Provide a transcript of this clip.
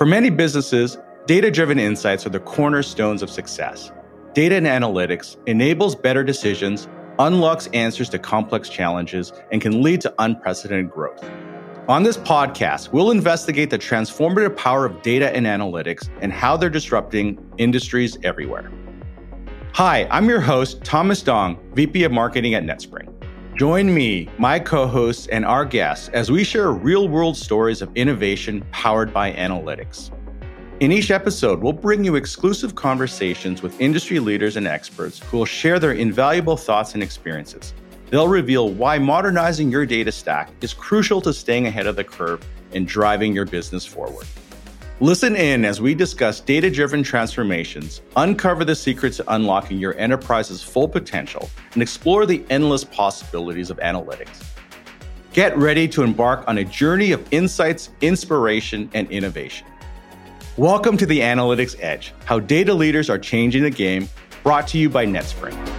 For many businesses, data driven insights are the cornerstones of success. Data and analytics enables better decisions, unlocks answers to complex challenges, and can lead to unprecedented growth. On this podcast, we'll investigate the transformative power of data and analytics and how they're disrupting industries everywhere. Hi, I'm your host, Thomas Dong, VP of Marketing at NetSpring. Join me, my co hosts, and our guests as we share real world stories of innovation powered by analytics. In each episode, we'll bring you exclusive conversations with industry leaders and experts who will share their invaluable thoughts and experiences. They'll reveal why modernizing your data stack is crucial to staying ahead of the curve and driving your business forward. Listen in as we discuss data driven transformations, uncover the secrets to unlocking your enterprise's full potential, and explore the endless possibilities of analytics. Get ready to embark on a journey of insights, inspiration, and innovation. Welcome to the Analytics Edge How Data Leaders Are Changing the Game, brought to you by NetSpring.